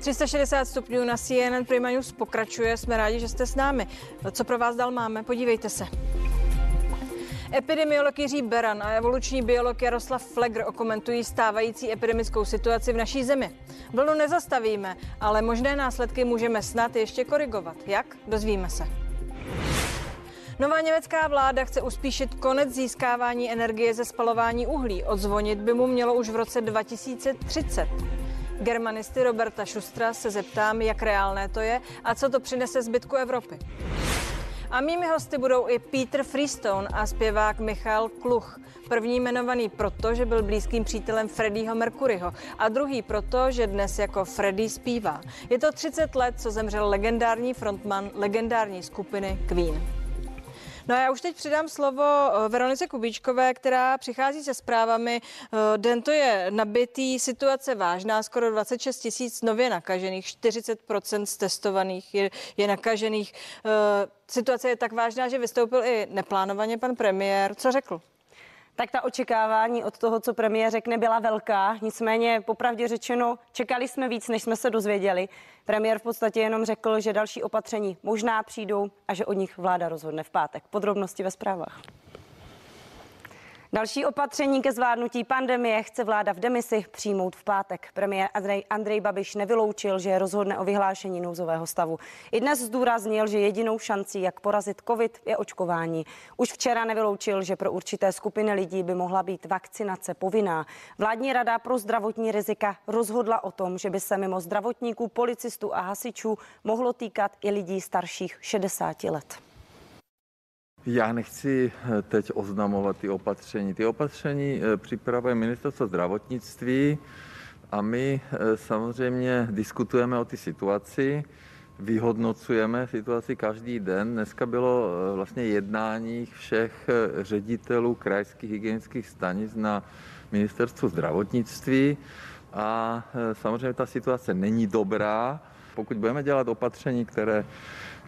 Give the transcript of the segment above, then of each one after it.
360 stupňů na CNN Prima News pokračuje. Jsme rádi, že jste s námi. Co pro vás dal máme? Podívejte se. Epidemiolog Jiří Beran a evoluční biolog Jaroslav Flegr okomentují stávající epidemickou situaci v naší zemi. Vlnu nezastavíme, ale možné následky můžeme snad ještě korigovat. Jak? Dozvíme se. Nová německá vláda chce uspíšit konec získávání energie ze spalování uhlí. Odzvonit by mu mělo už v roce 2030. Germanisty Roberta Šustra se zeptám, jak reálné to je a co to přinese zbytku Evropy. A mými hosty budou i Peter Freestone a zpěvák Michal Kluch. První jmenovaný proto, že byl blízkým přítelem Freddieho Mercuryho a druhý proto, že dnes jako Freddie zpívá. Je to 30 let, co zemřel legendární frontman legendární skupiny Queen. No a já už teď přidám slovo eh, Veronice Kubíčkové, která přichází se zprávami. Eh, den to je nabitý, situace vážná, skoro 26 tisíc nově nakažených, 40% z testovaných je, je nakažených. Eh, situace je tak vážná, že vystoupil i neplánovaně pan premiér. Co řekl? Tak ta očekávání od toho, co premiér řekne, byla velká. Nicméně, popravdě řečeno, čekali jsme víc, než jsme se dozvěděli. Premiér v podstatě jenom řekl, že další opatření možná přijdou a že o nich vláda rozhodne v pátek. Podrobnosti ve zprávách. Další opatření ke zvládnutí pandemie chce vláda v demisi přijmout v pátek. Premiér Andrej, Andrej Babiš nevyloučil, že rozhodne o vyhlášení nouzového stavu. I dnes zdůraznil, že jedinou šancí, jak porazit COVID, je očkování. Už včera nevyloučil, že pro určité skupiny lidí by mohla být vakcinace povinná. Vládní rada pro zdravotní rizika rozhodla o tom, že by se mimo zdravotníků, policistů a hasičů mohlo týkat i lidí starších 60 let. Já nechci eh, teď oznamovat ty opatření. Ty opatření eh, připravuje ministerstvo zdravotnictví a my eh, samozřejmě diskutujeme o ty situaci, vyhodnocujeme situaci každý den. Dneska bylo vlastně jednání všech ředitelů krajských hygienických stanic na ministerstvu zdravotnictví a samozřejmě ta situace není dobrá. Pokud budeme dělat opatření, které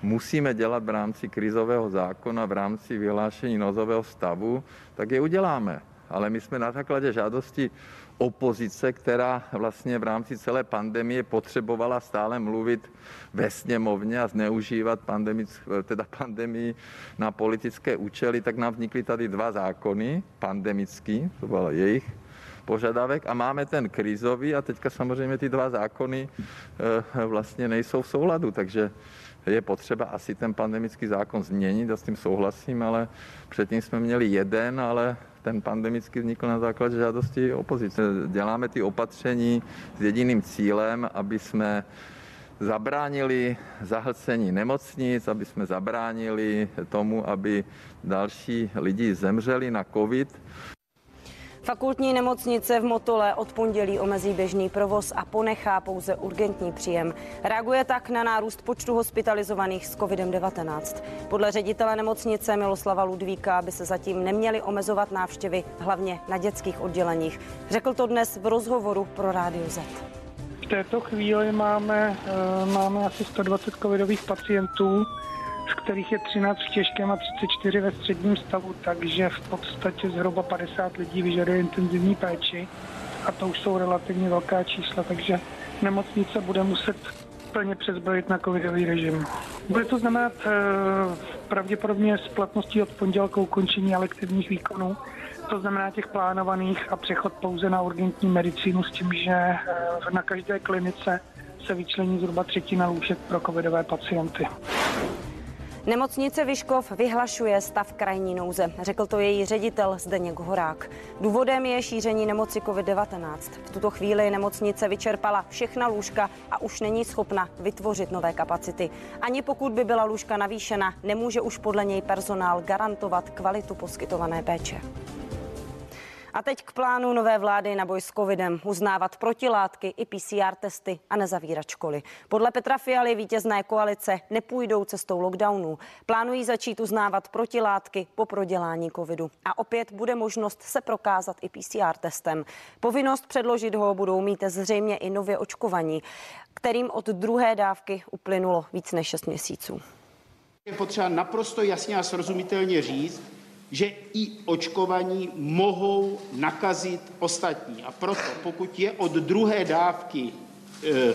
musíme dělat v rámci krizového zákona, v rámci vyhlášení nozového stavu, tak je uděláme. Ale my jsme na základě žádosti opozice, která vlastně v rámci celé pandemie potřebovala stále mluvit ve sněmovně a zneužívat pandemic, teda pandemii na politické účely, tak nám vznikly tady dva zákony, pandemický, to byl jejich požadavek a máme ten krizový a teďka samozřejmě ty dva zákony eh, vlastně nejsou v souladu, takže je potřeba asi ten pandemický zákon změnit, já s tím souhlasím, ale předtím jsme měli jeden, ale ten pandemický vznikl na základě žádosti opozice. Děláme ty opatření s jediným cílem, aby jsme zabránili zahlcení nemocnic, aby jsme zabránili tomu, aby další lidi zemřeli na COVID. Fakultní nemocnice v Motole od pondělí omezí běžný provoz a ponechá pouze urgentní příjem. Reaguje tak na nárůst počtu hospitalizovaných s COVID-19. Podle ředitele nemocnice Miloslava Ludvíka by se zatím neměly omezovat návštěvy, hlavně na dětských odděleních. Řekl to dnes v rozhovoru pro Rádio Z. V této chvíli máme, eh, máme asi 120 covidových pacientů z kterých je 13 v těžkém a 34 ve středním stavu, takže v podstatě zhruba 50 lidí vyžaduje intenzivní péči a to už jsou relativně velká čísla, takže nemocnice bude muset plně přezbrojit na covidový režim. Bude to znamenat e, pravděpodobně s platností od pondělka ukončení elektivních výkonů, to znamená těch plánovaných a přechod pouze na urgentní medicínu s tím, že e, na každé klinice se vyčlení zhruba třetina lůžek pro covidové pacienty. Nemocnice Vyškov vyhlašuje stav krajní nouze, řekl to její ředitel Zdeněk Horák. Důvodem je šíření nemoci COVID-19. V tuto chvíli nemocnice vyčerpala všechna lůžka a už není schopna vytvořit nové kapacity. Ani pokud by byla lůžka navýšena, nemůže už podle něj personál garantovat kvalitu poskytované péče. A teď k plánu nové vlády na boj s covidem. Uznávat protilátky i PCR testy a nezavírat školy. Podle Petra Fialy vítězné koalice nepůjdou cestou lockdownu. Plánují začít uznávat protilátky po prodělání covidu. A opět bude možnost se prokázat i PCR testem. Povinnost předložit ho budou mít zřejmě i nově očkovaní, kterým od druhé dávky uplynulo víc než 6 měsíců. Je potřeba naprosto jasně a srozumitelně říct, že i očkovaní mohou nakazit ostatní. A proto, pokud je od druhé dávky e,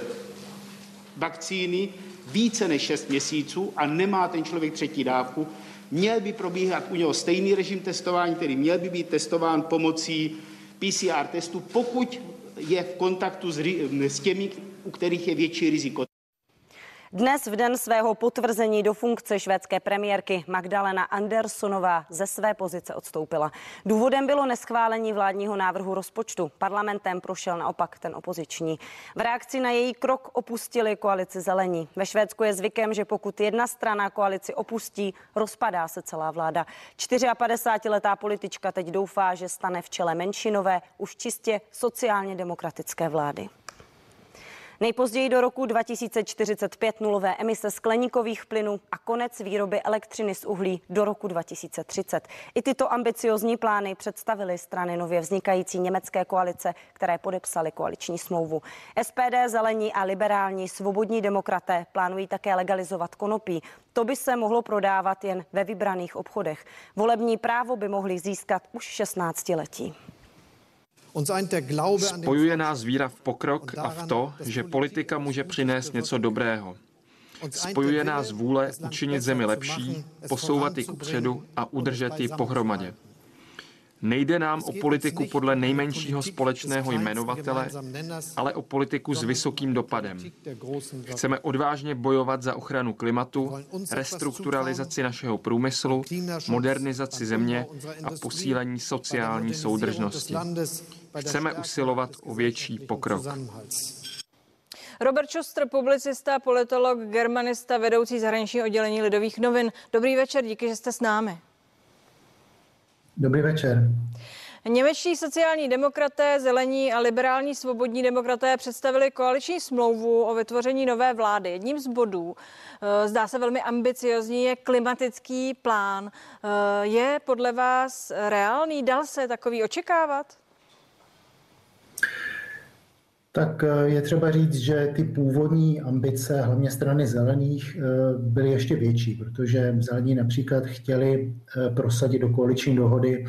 vakcíny více než 6 měsíců a nemá ten člověk třetí dávku, měl by probíhat u něho stejný režim testování, který měl by být testován pomocí PCR testu, pokud je v kontaktu s, s těmi, u kterých je větší riziko. Dnes v den svého potvrzení do funkce švédské premiérky Magdalena Andersonová ze své pozice odstoupila. Důvodem bylo neschválení vládního návrhu rozpočtu. Parlamentem prošel naopak ten opoziční. V reakci na její krok opustili koalici zelení. Ve Švédsku je zvykem, že pokud jedna strana koalici opustí, rozpadá se celá vláda. 54-letá politička teď doufá, že stane v čele menšinové, už čistě sociálně demokratické vlády. Nejpozději do roku 2045 nulové emise skleníkových plynů a konec výroby elektřiny z uhlí do roku 2030. I tyto ambiciozní plány představily strany nově vznikající německé koalice, které podepsaly koaliční smlouvu. SPD, zelení a liberální svobodní demokraté plánují také legalizovat konopí. To by se mohlo prodávat jen ve vybraných obchodech. Volební právo by mohli získat už 16 letí. Spojuje nás víra v pokrok a v to, že politika může přinést něco dobrého. Spojuje nás vůle učinit zemi lepší, posouvat ji kupředu a udržet ji pohromadě. Nejde nám o politiku podle nejmenšího společného jmenovatele, ale o politiku s vysokým dopadem. Chceme odvážně bojovat za ochranu klimatu, restrukturalizaci našeho průmyslu, modernizaci země a posílení sociální soudržnosti. Chceme usilovat o větší pokrok. Robert Schuster, publicista, politolog, germanista, vedoucí zahraničního oddělení Lidových novin. Dobrý večer, díky, že jste s námi. Dobrý večer. Němečtí sociální demokraté, zelení a liberální svobodní demokraté představili koaliční smlouvu o vytvoření nové vlády. Jedním z bodů, eh, zdá se velmi ambiciozní, je klimatický plán. Eh, je podle vás reálný? Dal se takový očekávat? Tak eh, je třeba říct, že ty původní ambice, hlavně strany zelených, byly ještě větší, protože zelení například chtěli prosadit do koaliční dohody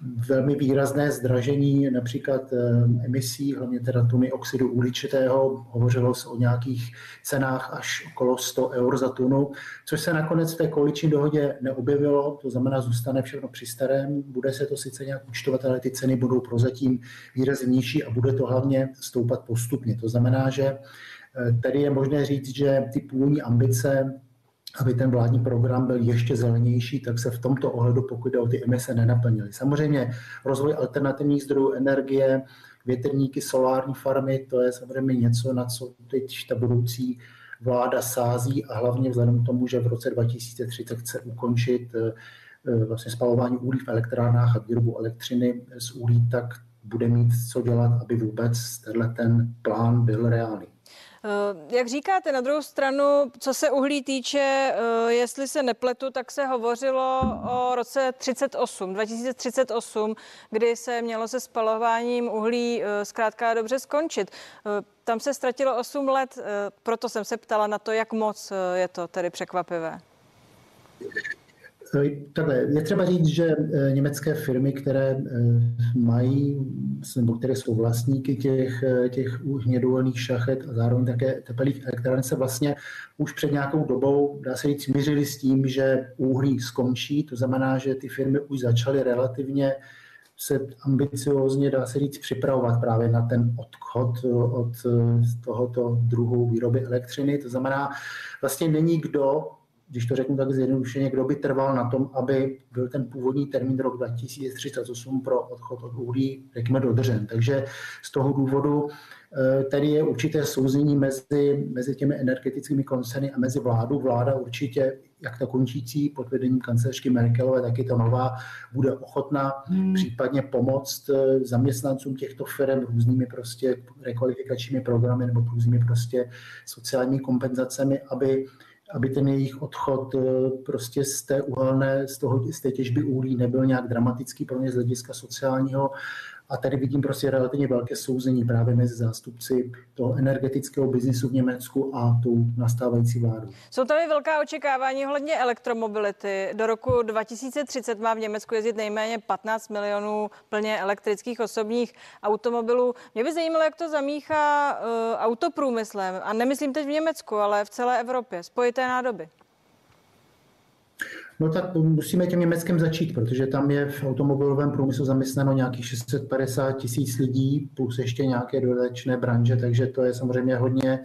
velmi výrazné zdražení například eh, emisí, hlavně teda tuny oxidu uhličitého. Hovořilo se o nějakých cenách až okolo 100 eur za tunu, což se nakonec v té koaliční dohodě neobjevilo, to znamená, zůstane všechno při starém, bude se to sice nějak účtovat, ale ty ceny budou prozatím výrazně nižší a bude to hlavně stoupat postupně. To znamená, že eh, tady je možné říct, že ty původní ambice aby ten vládní program byl ještě zelenější, tak se v tomto ohledu, pokud jde o ty emise, nenaplnily. Samozřejmě rozvoj alternativních zdrojů energie, větrníky, solární farmy, to je samozřejmě něco, na co teď ta budoucí vláda sází a hlavně vzhledem k tomu, že v roce 2030 chce ukončit eh, eh, vlastně spalování uhlí v elektrárnách a výrobu elektřiny z uhlí, tak bude mít co dělat, aby vůbec tenhle ten plán byl reálný. Eh, jak říkáte, na druhou stranu, co se uhlí týče, eh, jestli se nepletu, tak se hovořilo o roce 38, 2038, kdy se mělo se spalováním uhlí eh, zkrátka dobře skončit. Tam se ztratilo 8 let, proto jsem se ptala na to, jak moc je to tedy překvapivé. Eh, takhle, je třeba říct, že eh, německé firmy, které eh, mají, nebo které jsou vlastníky těch, těch hnědouhelných šachet a zároveň také tepelých elektráren, se vlastně už před nějakou dobou, dá se říct, smířili s tím, že uhlí skončí. To znamená, že ty firmy už začaly relativně se ambiciozně, dá se říct, připravovat právě na ten odchod od tohoto druhu výroby elektřiny. To znamená, vlastně není kdo když to řeknu tak zjednodušeně, kdo by trval na tom, aby byl ten původní termín rok 2038 pro odchod od uhlí, řekněme, dodržen. Takže z toho důvodu eh, tady je určité souzení mezi, mezi těmi energetickými koncerny a mezi vládou. Vláda určitě, jak ta končící pod vedením kancelářky Merkelové, tak i ta nová, bude ochotná hmm. případně pomoct eh, zaměstnancům těchto firm různými prostě rekvalifikačními programy nebo různými prostě sociálními kompenzacemi, aby aby ten jejich odchod eh, prostě z té uhelné, z, toho, z té těžby uhlí nebyl nějak dramatický pro ně z hlediska sociálního A tady vidím prostě relativně velké souzení právě mezi zástupci toho energetického biznisu v Německu a tou nastávající vládou. Jsou tady velká očekávání ohledně elektromobility. Do roku 2030 má v Německu jezdit nejméně 15 milionů plně elektrických osobních automobilů. Mě by zajímalo, jak to zamíchá uh, autoprůmyslem. A nemyslím teď v Německu, ale v celé Evropě. Spojité nádoby. No tak musíme těm Německem začít, protože tam je v automobilovém průmyslu zaměstnáno nějakých 650 tisíc lidí, plus ještě nějaké dodatečné branže, takže to je samozřejmě hodně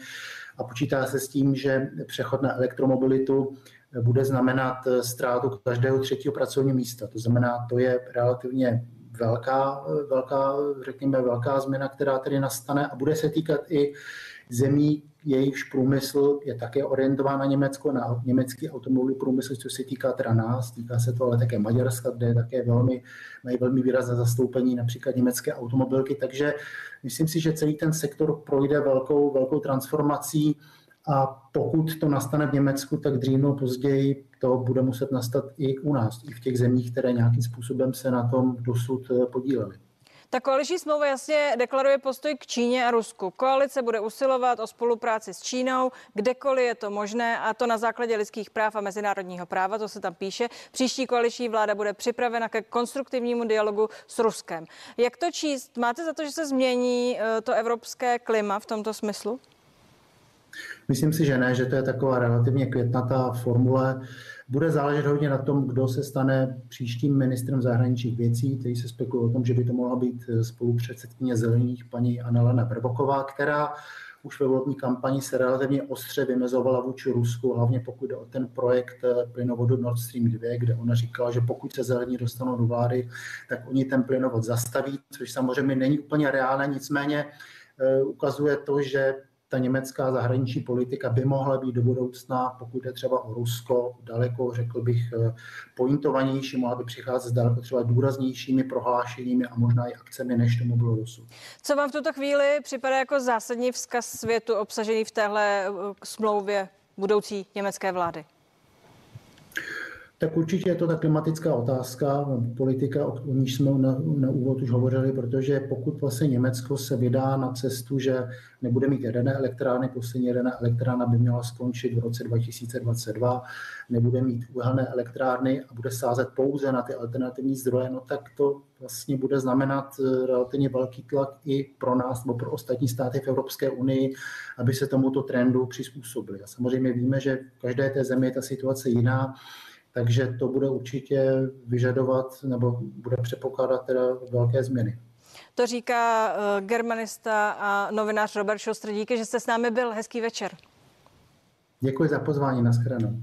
a počítá se s tím, že přechod na elektromobilitu bude znamenat ztrátu každého třetího pracovního místa. To znamená, to je relativně velká, velká, řekněme, velká změna, která tedy nastane a bude se týkat i zemí, jejichž průmysl je také orientován na Německo, na německý automobilový průmysl, co se týká teda nás, týká se to ale také Maďarska, kde je také velmi, mají velmi výrazné zastoupení například německé automobilky, takže myslím si, že celý ten sektor projde velkou, velkou transformací a pokud to nastane v Německu, tak dřív nebo později to bude muset nastat i u nás, i v těch zemích, které nějakým způsobem se na tom dosud podílely. Ta koaliční smlouva jasně deklaruje postoj k Číně a Rusku. Koalice bude usilovat o spolupráci s Čínou, kdekoliv je to možné, a to na základě lidských práv a mezinárodního práva, to se tam píše. Příští koaliční vláda bude připravena ke konstruktivnímu dialogu s Ruskem. Jak to číst? Máte za to, že se změní eh, to evropské klima v tomto smyslu? Myslím si, že ne, že to je taková relativně květnatá formule. Bude záležet hodně na tom, kdo se stane příštím ministrem zahraničních věcí, který se spekuluje o tom, že by to mohla být spolupředsedkyně zelených paní Annalena Brboková, která už ve volební kampani se relativně ostře vymezovala vůči Rusku, hlavně pokud jde o ten projekt plynovodu Nord Stream 2, kde ona říkala, že pokud se zelení dostanou do vlády, tak oni ten plynovod zastaví, což samozřejmě není úplně reálné, nicméně eh, ukazuje to, že ta německá zahraniční politika by mohla být do budoucna, pokud je třeba o Rusko, daleko, řekl bych, eh, pointovanější, mohla by přicházet s daleko třeba důraznějšími prohlášeními a možná i akcemi, než tomu bylo dosud. Co vám v tuto chvíli připadá jako zásadní vzkaz světu obsažený v téhle eh, smlouvě budoucí německé vlády? Tak určitě je to ta klimatická otázka, politika, o níž jsme na, na úvod už hovořili, protože pokud vlastně Německo se vydá na cestu, že nebude mít jaderné elektrárny, poslední jaderná elektrárna by měla skončit v roce 2022, nebude mít uhelné elektrárny a bude sázet pouze na ty alternativní zdroje, no tak to vlastně bude znamenat eh, relativně velký tlak i pro nás nebo pro ostatní státy v Evropské unii, aby se tomuto trendu přizpůsobili. A samozřejmě víme, že v každé té zemi je ta situace jiná, takže to bude určitě vyžadovat nebo bude předpokládat teda velké změny. To říká uh, germanista a novinář Robert Šostr. Díky, že jste s námi byl. Hezký večer. Děkuji za pozvání. Naschledanou.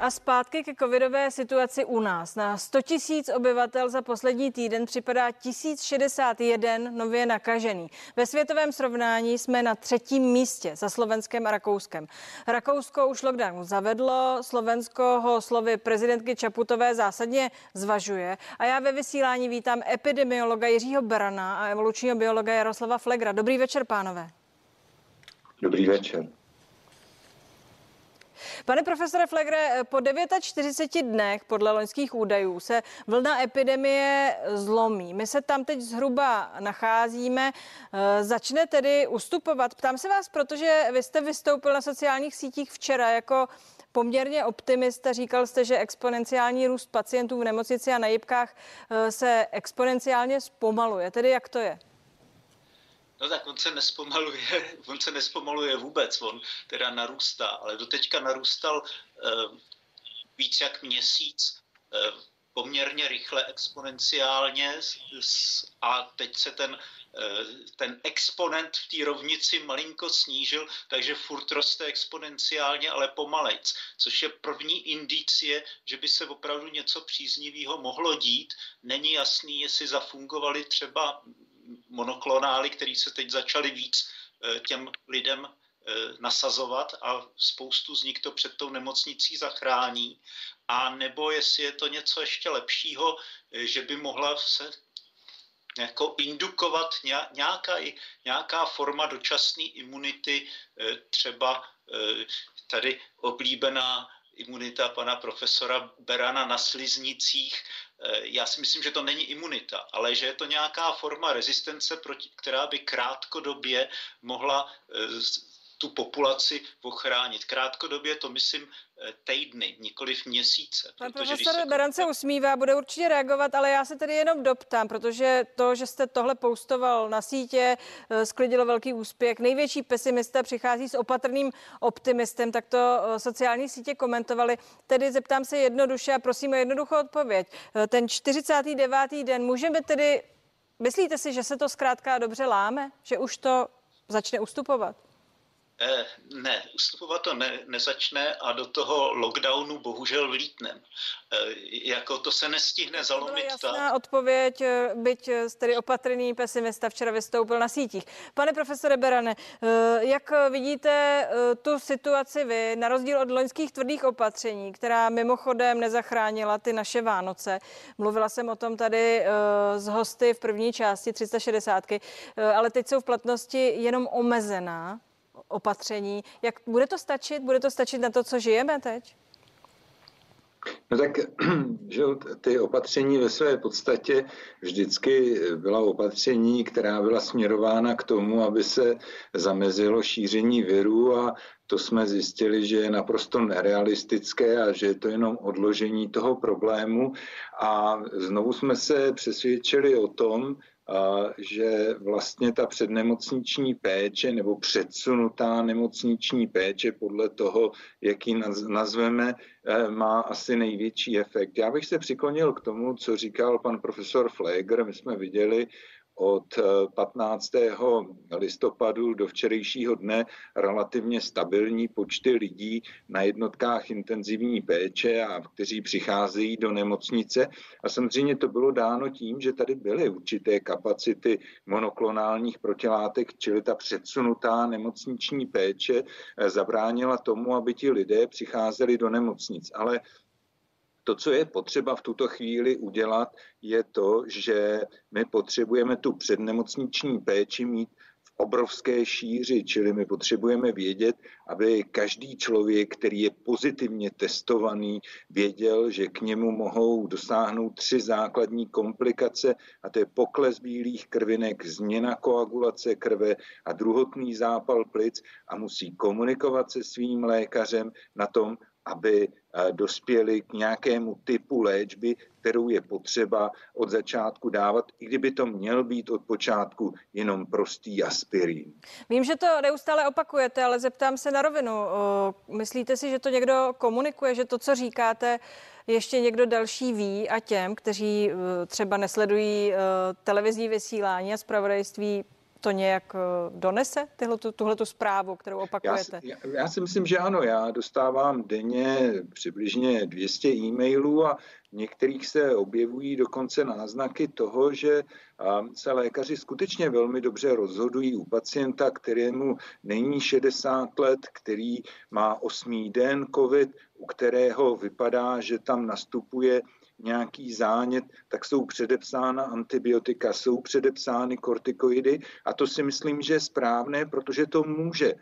A zpátky ke covidové situaci u nás. Na 100 tisíc obyvatel za poslední týden připadá 1061 nově nakažený. Ve světovém srovnání jsme na třetím místě za Slovenskem a Rakouskem. Rakousko už lockdown zavedlo, Slovensko ho slovy prezidentky Čaputové zásadně zvažuje. A já ve vysílání vítám epidemiologa Jiřího Berana a evolučního biologa Jaroslava Flegra. Dobrý večer, pánové. Dobrý večer. Pane profesore Flegre, po 49 dnech podle loňských údajů se vlna epidemie zlomí. My se tam teď zhruba nacházíme. Eh, začne tedy ustupovat. Ptám se vás, protože vy jste vystoupil na sociálních sítích včera jako poměrně optimista. Říkal jste, že exponenciální růst pacientů v nemocnici a na jibkách eh, se exponenciálně zpomaluje. Tedy jak to je? No tak on se nespomaluje, on se nespomaluje vůbec, on teda narůstá, ale doteďka narůstal uh, víc jak měsíc uh, poměrně rychle, exponenciálně a teď se ten, eh, ten exponent v té rovnici malinko snížil, takže furt roste exponenciálně, ale pomalejc, což je první indicie, že by se opravdu něco příznivého mohlo dít. Není jasný, jestli zafungovaly třeba monoklonály, které se teď začaly víc eh, těm lidem eh, nasazovat a spoustu z nich to před tou nemocnicí zachrání. A nebo jestli je to něco ještě lepšího, eh, že by mohla se jako indukovat nějaká, nějaká forma dočasné imunity, třeba tady oblíbená imunita pana profesora Berana na sliznicích. Já si myslím, že to není imunita, ale že je to nějaká forma rezistence, která by krátkodobě mohla tu populaci ochránit. Krátkodobě to myslím eh, týdny, nikoliv měsíce. Pan profesor se... Beran se usmívá, bude určitě reagovat, ale já se tedy jenom doptám, protože to, že jste tohle poustoval na sítě, eh, sklidilo velký úspěch. Největší pesimista přichází s opatrným optimistem, tak to eh, sociální sítě komentovali. Tedy zeptám se jednoduše a prosím o jednoduchou odpověď. Ten 49. den můžeme tedy, myslíte si, že se to zkrátka dobře láme, že už to začne ustupovat? Eh, ne, ustupovat to ne, nezačne a do toho lockdownu bohužel vlítnem. Eh, jako to se nestihne zalomit. To jasná tak. odpověď, eh, byť tedy opatrný pesimista včera vystoupil na sítích. Pane profesore Berane, jak vidíte tu situaci vy, na rozdíl od loňských tvrdých opatření, která mimochodem nezachránila ty naše Vánoce. Mluvila jsem o tom tady s hosty v první části 360, ale teď jsou v platnosti jenom omezená opatření. Jak bude to stačit? Bude to stačit na to, co žijeme teď? No tak, že ty opatření ve své podstatě vždycky byla opatření, která byla směrována k tomu, aby se zamezilo šíření viru a to jsme zjistili, že je naprosto nerealistické a že je to jenom odložení toho problému. A znovu jsme se přesvědčili o tom, že vlastně ta přednemocniční péče nebo předsunutá nemocniční péče podle toho, jak ji nazveme, eh, má asi největší efekt. Já bych se přiklonil k tomu, co říkal pan profesor Fleger. My jsme viděli od 15. Eh, listopadu do včerejšího dne relativně stabilní počty lidí na jednotkách intenzivní péče a kteří přicházejí do nemocnice. A samozřejmě to bylo dáno tím, že tady byly určité kapacity monoklonálních protilátek, čili ta předsunutá nemocniční péče eh, zabránila tomu, aby ti lidé přicházeli do nemocnic. Ale to, co je potřeba v tuto chvíli udělat, je to, že my potřebujeme tu přednemocniční péči mít v obrovské šíři, čili my potřebujeme vědět, aby každý člověk, který je pozitivně testovaný, věděl, že k němu mohou dosáhnout tři základní komplikace, a to je pokles bílých krvinek, změna koagulace krve a druhotný zápal plic a musí komunikovat se svým lékařem na tom, aby eh, dospěli k nějakému typu léčby, kterou je potřeba od začátku dávat, i kdyby to měl být od počátku jenom prostý aspirín. Vím, že to neustále opakujete, ale zeptám se na rovinu. Myslíte si, že to někdo komunikuje, že to, co říkáte, ještě někdo další ví a těm, kteří eh, třeba nesledují eh, televizní vysílání a zpravodajství, to nějak eh, donese, tuhle tu zprávu, kterou opakujete? Já, já, já si myslím, že ano. Já dostávám denně přibližně 200 e-mailů a v některých se objevují dokonce náznaky toho, že se lékaři skutečně velmi dobře rozhodují u pacienta, kterému není 60 let, který má osmý den COVID, u kterého vypadá, že tam nastupuje nějaký zánět, tak jsou předepsána antibiotika, jsou předepsány kortikoidy a to si myslím, že je správné, protože to může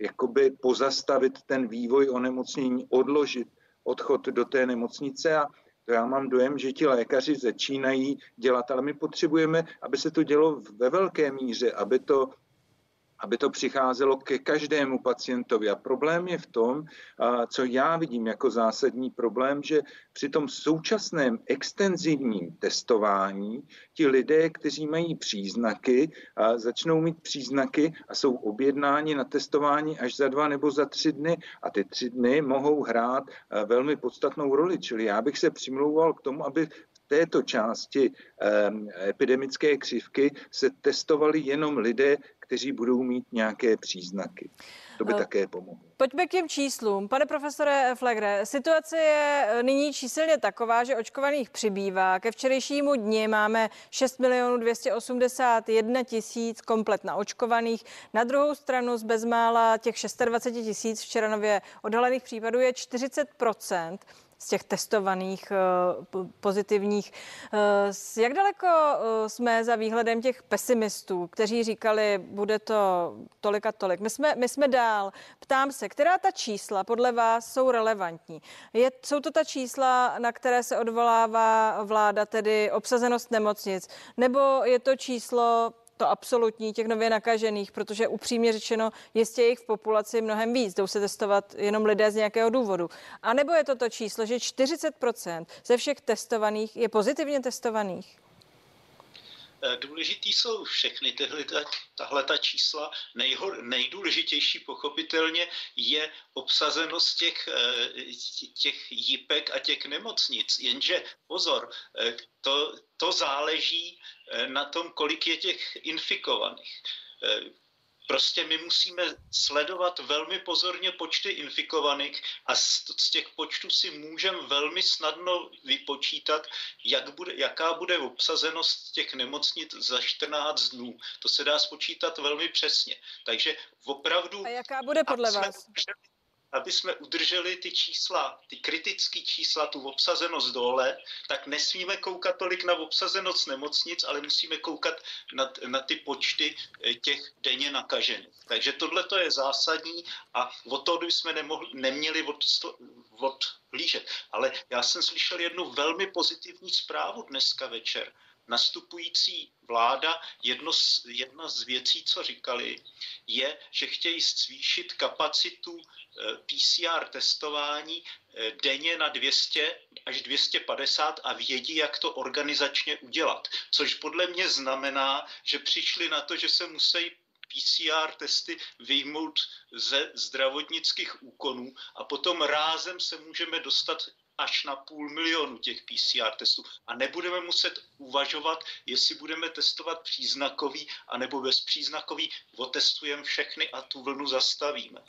jakoby pozastavit ten vývoj onemocnění, odložit odchod do té nemocnice a to já mám dojem, že ti lékaři začínají dělat, ale my potřebujeme, aby se to dělo ve velké míře, aby to aby to přicházelo ke každému pacientovi. A problém je v tom, co já vidím jako zásadní problém, že při tom současném extenzivním testování ti lidé, kteří mají příznaky, začnou mít příznaky a jsou objednáni na testování až za dva nebo za tři dny. A ty tři dny mohou hrát velmi podstatnou roli. Čili já bych se přimlouval k tomu, aby této části epidemické křivky se testovali jenom lidé, kteří budou mít nějaké příznaky. To by uh, také pomohlo. Pojďme k těm číslům. Pane profesore Flegre, situace je eh, nyní číselně taková, že očkovaných přibývá. Ke včerejšímu dni máme 6 milionů 281 tisíc komplet naočkovaných. Na druhou stranu z bezmála těch 26 tisíc včera nově odhalených případů je 40 z těch testovaných pozitivních. Jak daleko jsme za výhledem těch pesimistů, kteří říkali, bude to tolik a tolik? My jsme, my jsme dál. Ptám se, která ta čísla podle vás jsou relevantní? Je, jsou to ta čísla, na které se odvolává vláda, tedy obsazenost nemocnic, nebo je to číslo to absolutní těch nově nakažených, protože upřímně řečeno jistě jich v populaci mnohem víc. Jdou se testovat jenom lidé z nějakého důvodu. A nebo je to to číslo, že 40% ze všech testovaných je pozitivně testovaných? Eh, důležitý jsou všechny tyhle, tahle ta čísla. Nejho, nejdůležitější pochopitelně je obsazenost těch, eh, těch jípek a těch nemocnic. Jenže pozor, eh, to, to záleží na tom, kolik je těch infikovaných. Prostě my musíme sledovat velmi pozorně počty infikovaných a z, těch počtů si můžeme velmi snadno vypočítat, jak bude, jaká bude obsazenost těch nemocnic za 14 dnů. To se dá spočítat velmi přesně. Takže opravdu... A jaká bude podle vás? Aby jsme udrželi ty čísla, ty kritické čísla, tu obsazenost dole, tak nesmíme koukat tolik na obsazenost nemocnic, ale musíme koukat na, na ty počty eh, těch denně nakažených. Takže tohle to je zásadní a o to bychom nemohli, neměli od, odhlížet. Ale já jsem slyšel jednu velmi pozitivní zprávu dneska večer nastupující vláda, jedno z, jedna z věcí, co říkali, je, že chtějí zvýšit kapacitu eh, PCR testování eh, denně na 200 až 250 a vědí, jak to organizačně udělat. Což podle mě znamená, že přišli na to, že se musí PCR testy vyjmout ze zdravotnických úkonů a potom rázem se můžeme dostat až na půl milionu těch PCR testů. A nebudeme muset uvažovat, jestli budeme testovat příznakový anebo bezpříznakový. Otestujeme všechny a tu vlnu zastavíme.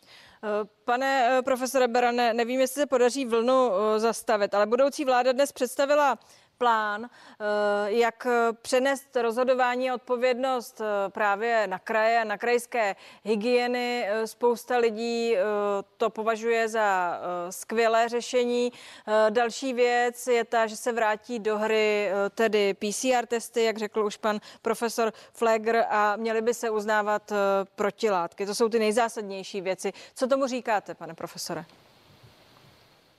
Pane eh, profesore Berane, nevím, jestli se podaří vlnu eh, zastavit, ale budoucí vláda dnes představila plán, eh, jak přenést rozhodování a odpovědnost eh, právě na kraje na krajské hygieny. Eh, spousta lidí to považuje za skvělé řešení. Další věc je ta, že se vrátí do hry tedy PCR testy, jak řekl už pan profesor Flegr, a měly by se uznávat protilátky. To jsou ty nejzásadnější věci. Co tomu říkáte, pane profesore?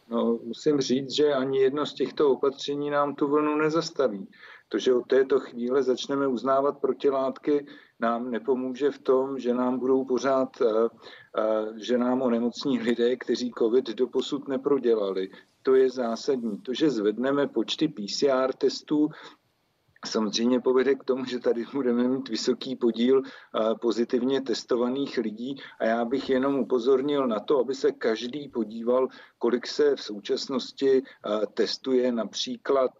No, musím říct, že ani jedno z těchto opatření nám tu vlnu nezastaví. To, že od této chvíle začneme uznávat protilátky, nám nepomůže v tom, že nám budou pořád, eh, eh, že nám onemocní lidé, kteří COVID doposud neprodělali. To je zásadní. To, že zvedneme počty PCR testů, samozřejmě povede k tomu, že tady budeme mít vysoký podíl pozitivně testovaných lidí a já bych jenom upozornil na to, aby se každý podíval, kolik se v současnosti testuje například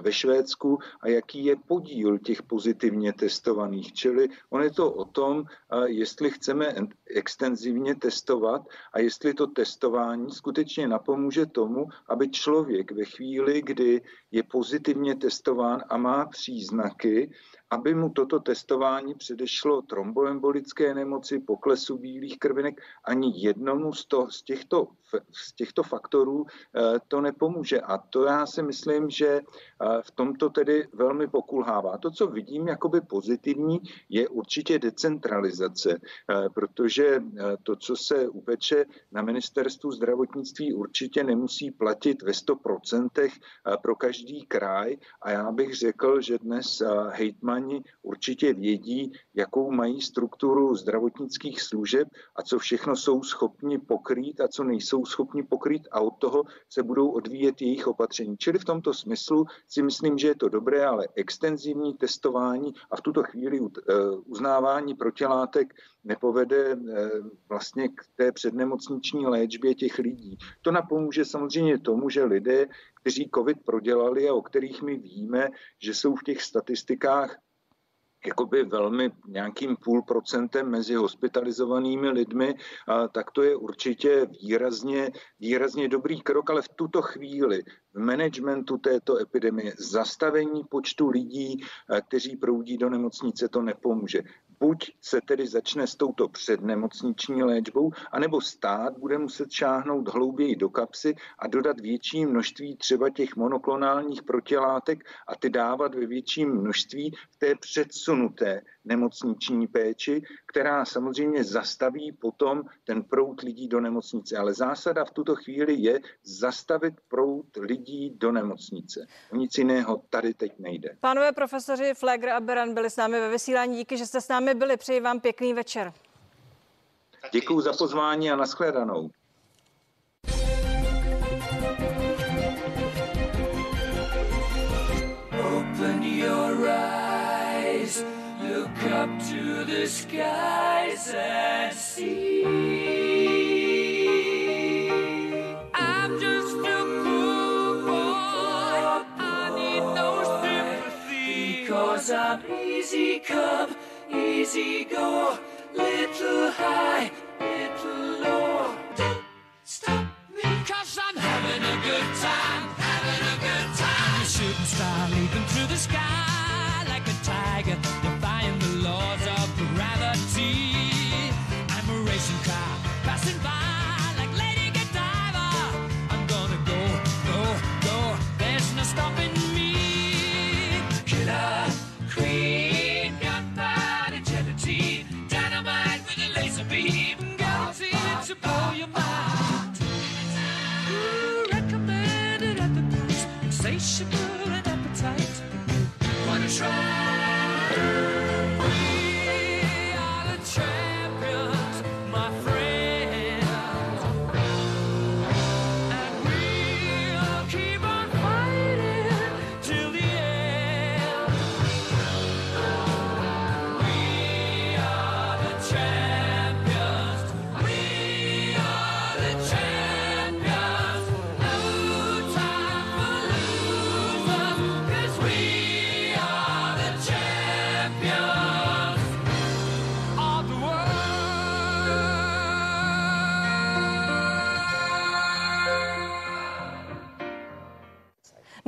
ve Švédsku a jaký je podíl těch pozitivně testovaných. Čili on je to o tom, jestli chceme extenzivně testovat a jestli to testování skutečně napomůže tomu, aby člověk ve chvíli, kdy je pozitivně testován a má příznaky, aby mu toto testování předešlo tromboembolické nemoci, poklesu bílých krvinek, ani jednomu z, to, z, těchto, z těchto faktorů eh, to nepomůže. A to já si myslím, že eh, v tomto tedy velmi pokulhává. To, co vidím jakoby pozitivní, je určitě decentralizace, eh, protože to, co se upeče na ministerstvu zdravotnictví, určitě nemusí platit ve 100% pro každý kraj. A já bych řekl, že dnes hejtman hejtmani určitě vědí, jakou mají strukturu zdravotnických služeb a co všechno jsou schopni pokrýt a co nejsou schopni pokrýt a od toho se budou odvíjet jejich opatření. Čili v tomto smyslu si myslím, že je to dobré, ale extenzivní testování a v tuto chvíli eh, uznávání protilátek nepovede eh, vlastně k té přednemocniční léčbě těch lidí. To napomůže samozřejmě tomu, že lidé, kteří COVID prodělali a o kterých my víme, že jsou v těch statistikách jakoby velmi nějakým půl procentem mezi hospitalizovanými lidmi, tak to je určitě výrazně, výrazně dobrý krok, ale v tuto chvíli managementu této epidemie. Zastavení počtu lidí, eh, kteří proudí do nemocnice, to nepomůže buď se tedy začne s touto přednemocniční léčbou, anebo stát bude muset šáhnout hlouběji do kapsy a dodat větší množství třeba těch monoklonálních protilátek a ty dávat ve větším množství v té předsunuté nemocniční péči, která samozřejmě zastaví potom ten prout lidí do nemocnice. Ale zásada v tuto chvíli je zastavit prout lidí do nemocnice. O nic jiného tady teď nejde. Pánové profesoři Flegr a Beran byli s námi ve vysílání. Díky, že jste s námi byli. Přeji vám pěkný večer. Děkuji za pozvání a nashledanou. Up to the skies and see. I'm just a poor boy, I need no sympathy. Because I'm easy come, easy go, little high, little low. Don't stop me, cause I'm having a good time, having a good time. A shooting star leaping through the sky like a tiger, the laws of gravity. I'm a racing car passing by like Lady Godiva. I'm gonna go, go, go. There's no stopping me. Killer queen, dynamite with a laser beam,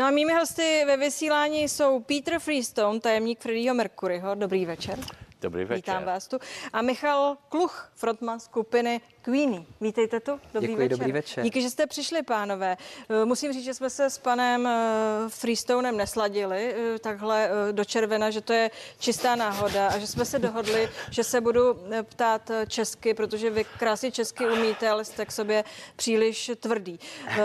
a mými hosty ve vysílání jsou Peter Freestone, tajemník Freddieho Mercuryho. Dobrý večer. Dobrý večer. Vítám vás tu. A Michal Kluch, frontman skupiny Queenie. Vítejte tu. Dobrý Děkuji, večer. dobrý večer. Díky, že jste přišli, pánové. Eh, Musím říct, že jsme se s panem eh, Freestonem nesladili eh, takhle do červena, že to je čistá náhoda a že jsme se dohodli, že se budu ptát česky, protože vy krásně česky umíte, ale jste k sobě příliš tvrdý. Eh,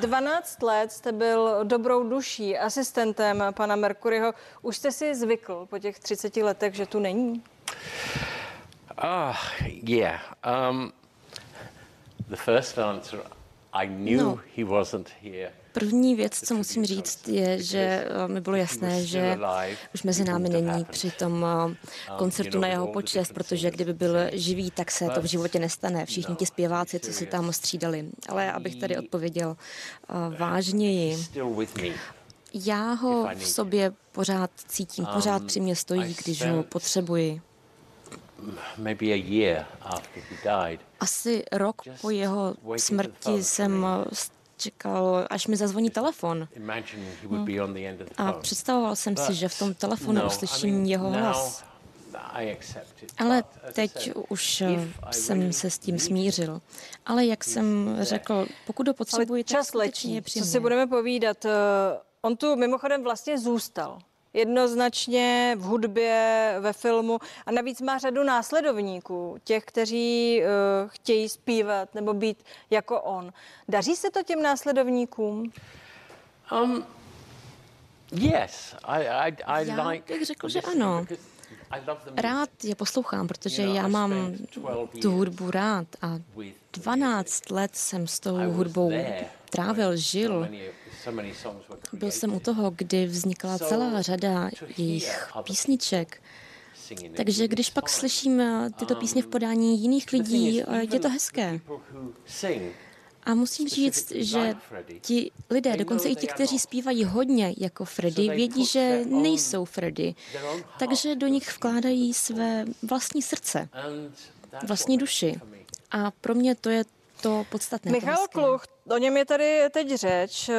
12 let jste byl dobrou duší, asistentem pana Mercuryho. Už jste si zvykl po těch 30 letech, že tu není? Ah, yeah. Um, the first answer, I knew No. he wasn't here. První věc, co musím říct, je, že eh, mi bylo jasné, že už mezi námi není při tom eh, koncertu na jeho počest, protože kdyby byl živý, tak se to v životě nestane. Všichni ti zpěváci, co si tam střídali. Ale abych tady odpověděl eh, vážněji, já ho v sobě pořád cítím, pořád při mě stojí, když ho potřebuji. Asi rok po jeho smrti jsem čekal, až mi zazvoní telefon. A představoval jsem si, že v tom telefonu no, uslyším jeho hlas. Ale teď už eh, jsem se s tím smířil. Ale jak jsem řekl, pokud ho potřebuji, Ale čas letí. Co si budeme povídat? eh, On tu mimochodem vlastně zůstal. Jednoznačně v hudbě, ve filmu a navíc má řadu následovníků, těch, kteří uh, chtějí zpívat nebo být jako on. Daří se to těm následovníkům? Um, yes, I, I, I Já like bych řekl, že ano. Rád je poslouchám, protože já mám spent 12 tu hudbu rád a with 12 let jsem s tou hudbou trávil, žil. Byl jsem u toho, kdy vznikala So, celá řada jejich písniček. Takže když pak slyším tyto písně v podání jiných lidí, je to hezké. A musím říct, že ti lidé, dokonce i ti, kteří zpívají hodně jako Freddy, vědí, že nejsou Freddy. Takže do nich vkládají své vlastní srdce, vlastní duši. A pro mě to je to podstatné. Michal to Kluch, o něm je tady teď řeč,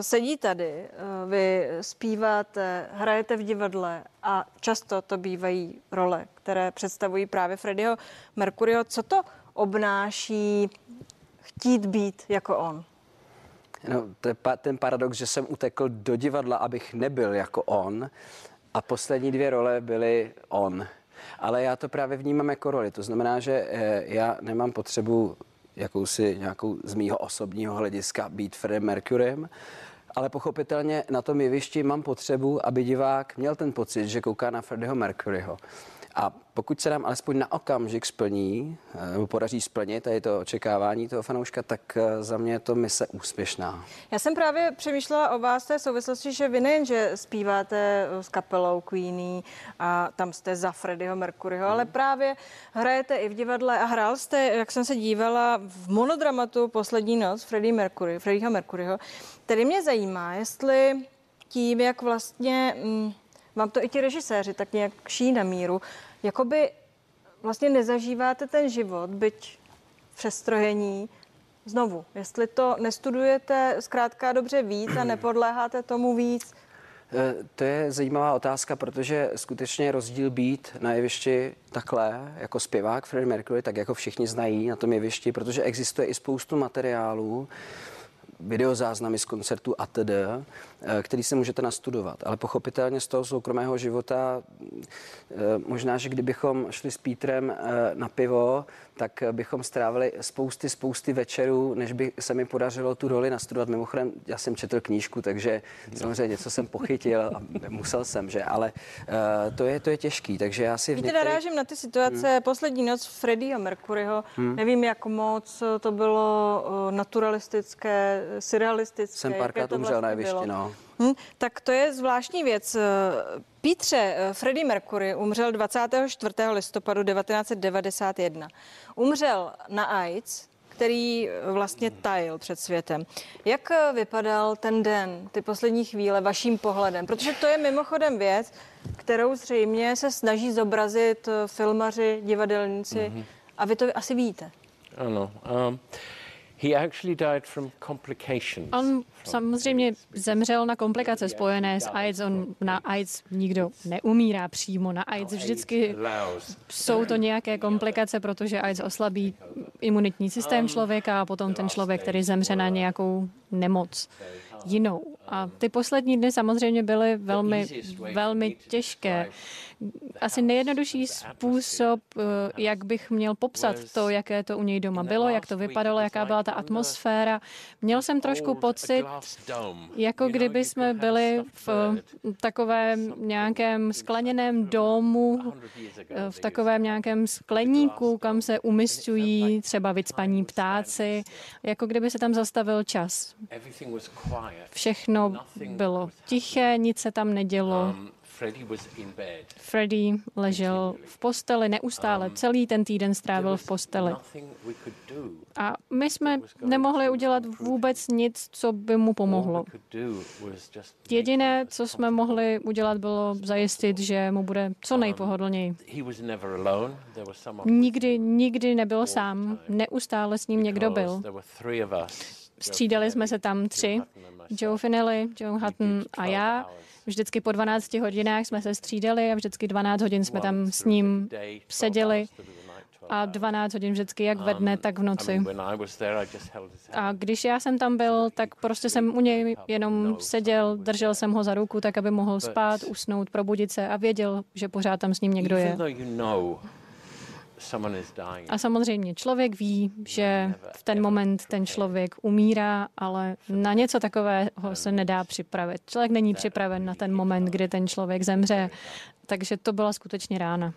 sedí tady, vy zpíváte, hrajete v divadle a často to bývají role, které představují právě Freddieho Mercuryho. Co to obnáší chtít být jako on? No, to je pa, ten paradox, že jsem utekl do divadla, abych nebyl jako on a poslední dvě role byly on. Ale já to právě vnímám jako roli. To znamená, že eh, já nemám potřebu jakousi nějakou z mýho osobního hlediska být Freddie Mercurym, ale pochopitelně na tom jevišti mám potřebu, aby divák měl ten pocit, že kouká na Freddieho Mercuryho. A pokud se nám alespoň na okamžik splní, eh, nebo podaří splnit tady to očekávání toho fanouška, tak eh, za mě je to mise úspěšná. Já jsem právě přemýšlela o vás té souvislosti, že vy nejen, že zpíváte eh, s kapelou Queenie a tam jste za Freddieho Mercuryho, hmm. ale právě hrajete i v divadle a hrál jste, jak jsem se dívala, v monodramatu Poslední noc Freddie Mercury, Freddieho Mercuryho. Tedy mě zajímá, jestli tím, jak vlastně... Vám to i ti režiséři tak nějak ší na míru, jakoby vlastně nezažíváte ten život, byť přestrojení, znovu, jestli to nestudujete zkrátka dobře víc a nepodléháte tomu víc, eh, to je zajímavá otázka, protože skutečně rozdíl být na jevišti takhle, jako zpěvák Freddie Mercury, tak jako všichni znají na tom jevišti, protože existuje i spoustu materiálů, videozáznamy z koncertu atd., eh, který si můžete nastudovat. Ale pochopitelně z toho soukromého života, eh, možná, že kdybychom šli s Pítrem eh, na pivo, tak bychom strávili spousty, spousty večerů, než by se mi podařilo tu roli nastudovat. Mimochodem, já jsem četl knížku, takže samozřejmě něco jsem pochytil a musel jsem, že, ale to, je, to je těžký, takže já si... Víte, některých... narážím na ty situace, hmm. poslední noc Freddieho Mercuryho, hmm. nevím, jak moc to bylo naturalistické, surrealistické. Jsem párkrát umřel vlastně na jevišti, no. Hmm, tak to je zvláštní věc. Pítře, Freddie Mercury umřel 24. listopadu 1991. Umřel na AIDS, který vlastně tajil před světem. Jak vypadal ten den, ty poslední chvíle, vaším pohledem? Protože to je mimochodem věc, kterou zřejmě se snaží zobrazit filmaři, divadelníci mm-hmm. a vy to asi víte. Ano. Um... He actually died from complications. On samozřejmě zemřel na komplikace spojené s AIDS. On na AIDS nikdo neumírá přímo. Na AIDS vždycky jsou to nějaké komplikace, protože AIDS oslabí imunitní systém člověka a potom ten člověk, který zemře na nějakou nemoc jinou. A ty poslední dny samozřejmě byly velmi, velmi těžké. Asi nejjednodušší způsob, jak bych měl popsat to, jaké to u něj doma bylo, jak to vypadalo, jaká byla ta atmosféra. Měl jsem trošku pocit, jako kdyby jsme byli v takovém nějakém skleněném domu, eh, v takovém nějakém skleníku, kam se umistují třeba vycpaní ptáci, jako kdyby se tam zastavil čas. Všechno bylo tiché, nic se tam nedělo. Um, Freddie ležel v posteli neustále, um, celý ten týden strávil v posteli. A my jsme nemohli udělat vůbec nic, co by mu pomohlo. Jediné, co jsme mohli udělat, bylo zajistit, že mu bude co um, nejpohodlněji. Nikdy, nikdy nebyl sám, neustále s ním někdo byl. Střídali jsme se tam tři, Joe Finelli, Joe Hutton a já. Vždycky po 12 hodinách jsme se střídali a vždycky 12 hodin jsme tam s ním seděli a 12 hodin vždycky jak ve dne, tak v noci. A když já jsem tam byl, tak prostě jsem u něj jenom seděl, držel jsem ho za ruku, tak aby mohl spát, usnout, probudit se a věděl, že pořád tam s ním někdo je. A samozřejmě člověk ví, že v ten moment ten člověk umírá, ale na něco takového se nedá připravit. Člověk není připraven na ten moment, kdy ten člověk zemře, takže to byla skutečně rána.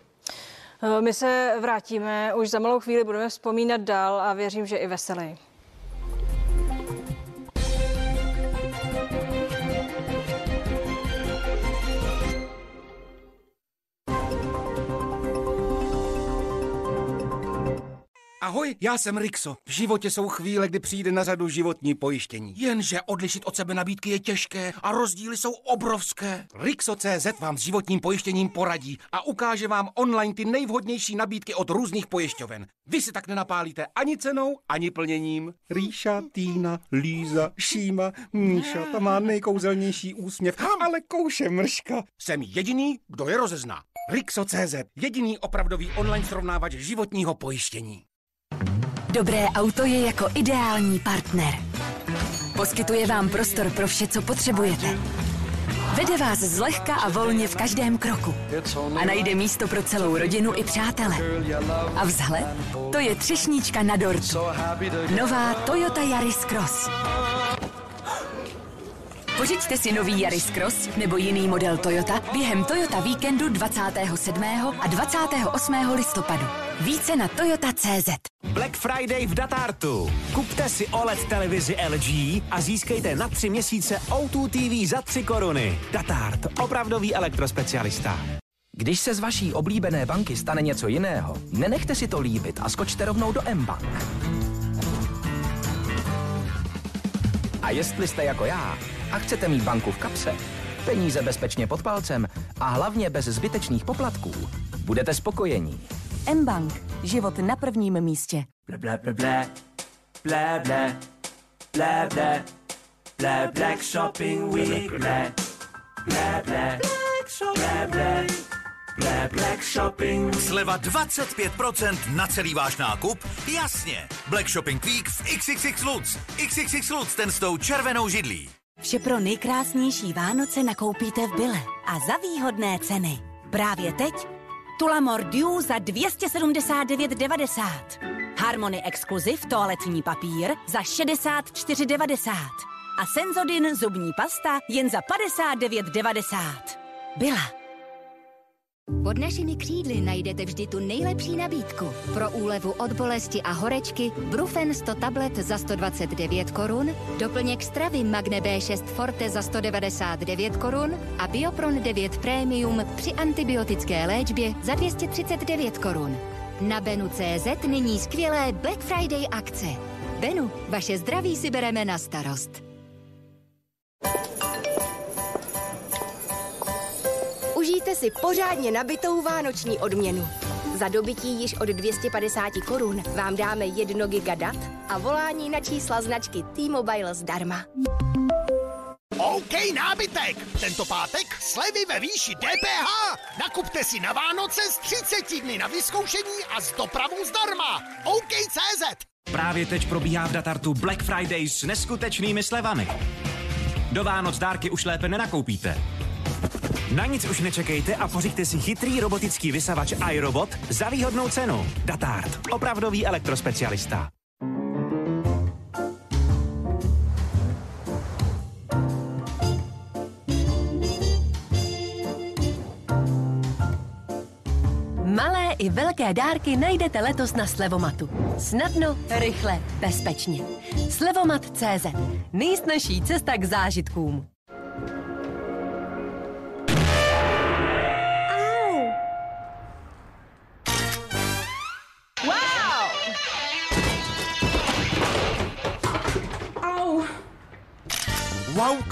My se vrátíme, už za malou chvíli budeme vzpomínat dál a věřím, že i veselý. Ahoj, já jsem Rixo. V životě jsou chvíle, kdy přijde na řadu životní pojištění. Jenže odlišit od sebe nabídky je těžké a rozdíly jsou obrovské. Rixo.cz vám s životním pojištěním poradí a ukáže vám online ty nejvhodnější nabídky od různých pojišťoven. Vy si tak nenapálíte ani cenou, ani plněním. Ríša, Týna, Líza, Šíma, Míša, ta má nejkouzelnější úsměv, ale kouše mrška. Jsem jediný, kdo je rozezná. Rixo.cz, jediný opravdový online srovnávač životního pojištění. Dobré auto je jako ideální partner. Poskytuje vám prostor pro vše, co potřebujete. Vede vás zlehka a volně v každém kroku. A najde místo pro celou rodinu i přátele. A vzhled? To je třešníčka na dortu. Nová Toyota Yaris Cross. Pořiďte si nový Yaris Cross nebo jiný model Toyota během Toyota Víkendu 27. a 28. listopadu. Více na toyota.cz Black Friday v Datartu. Kupte si OLED televizi LG a získejte na tři měsíce O2 TV za 3 koruny. Datart, opravdový elektrospecialista. Když se z vaší oblíbené banky stane něco jiného, nenechte si to líbit a skočte rovnou do M-Bank. A jestli jste jako já a chcete mít banku v kapse, peníze bezpečně pod palcem a hlavně bez zbytečných poplatků, budete spokojení. M-Bank. Život na prvním místě. Ble, ble, ble, ble. Ble, ble. Ble, ble. Ble, Black Shopping Week. Ble. Ble, ble. Ble, ble. Ble, Black Shopping Week. Sleva 25% na celý váš nákup? Jasně! Black Shopping Week v XXX Lutz. XXX Lutz, ten s tou červenou židlí. Vše pro nejkrásnější Vánoce nakoupíte v Bile a za výhodné ceny. Právě teď Tulamor Dew za 279,90. Harmony Exclusive toaletní papír za 64,90. A Senzodin zubní pasta jen za 59,90. Byla. Pod našimi křídly najdete vždy tu nejlepší nabídku. Pro úlevu od bolesti a horečky Brufen 100 tablet za 129 korun, doplněk stravy Magne B6 Forte za 199 korun a Biopron 9 Premium při antibiotické léčbě za 239 korun. Na Benu.cz nyní skvělé Black Friday akce. Benu, vaše zdraví si bereme na starost. Užijte si pořádně nabitou vánoční odměnu. Za dobytí již od 250 korun vám dáme 1 giga dat a volání na čísla značky T-Mobile zdarma. OK nábytek! Tento pátek slevy ve výši DPH! Nakupte si na Vánoce z 30 dny na vyzkoušení a s dopravou zdarma! OK.cz Právě teď probíhá v Datartu Black Friday s neskutečnými slevami. Do Vánoc dárky už lépe nenakoupíte. Na nic už nečekejte a pořiďte si chytrý robotický vysavač iRobot za výhodnou cenu. Datard. Opravdový elektrospecialista. Malé i velké dárky najdete letos na Slevomatu. Snadno, rychle, bezpečně. Slevomat.cz. Nejsnažší cesta k zážitkům.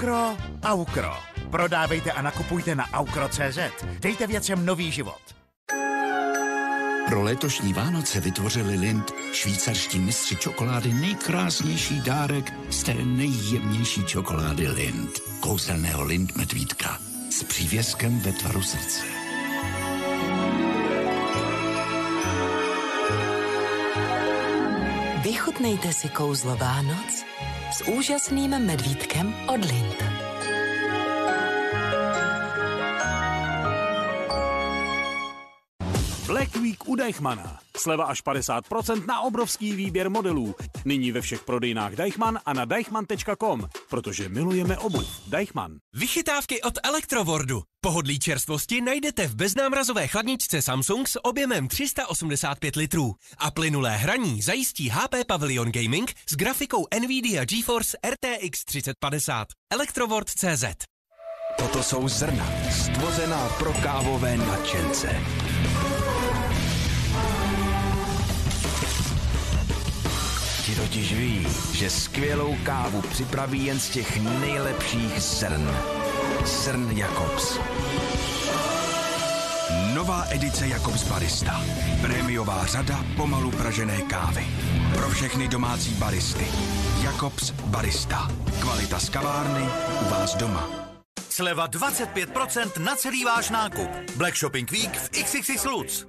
Waukro, Aukro. Prodávejte a nakupujte na aukro.cz. Dejte věcem nový život. Pro letošní Vánoce vytvořili Lind švýcarští mistři čokolády nejkrásnější dárek z té nejjemnější čokolády Lind. Kouzelného Lind medvídka s přívěskem ve tvaru srdce. Vychutnejte si kouzlo Vánoc s úžasným medvídkem od Lind. Black Week u Deichmana. Sleva až 50% na obrovský výběr modelů. Nyní ve všech prodejnách Deichmann a na deichmann.com, protože milujeme obuv. Deichmann. Vychytávky od Elektrowordu. Pohodlí čerstvosti najdete v beznámrazové chladničce Samsung s objemem 385 litrů. A plynulé hraní zajistí HP Pavilion Gaming s grafikou NVIDIA GeForce RTX 3050. Elektrovord.cz Toto jsou zrna, stvořená pro kávové nadšence. Totiž ví, že skvělou kávu připraví jen z těch nejlepších zrn. Zrn Jakobs. Nová edice Jakobs Barista. Prémiová řada pomalu pražené kávy. Pro všechny domácí baristy. Jakobs Barista. Kvalita z kavárny u vás doma. Sleva 25% na celý váš nákup. Black Shopping Week v XXX Lutz.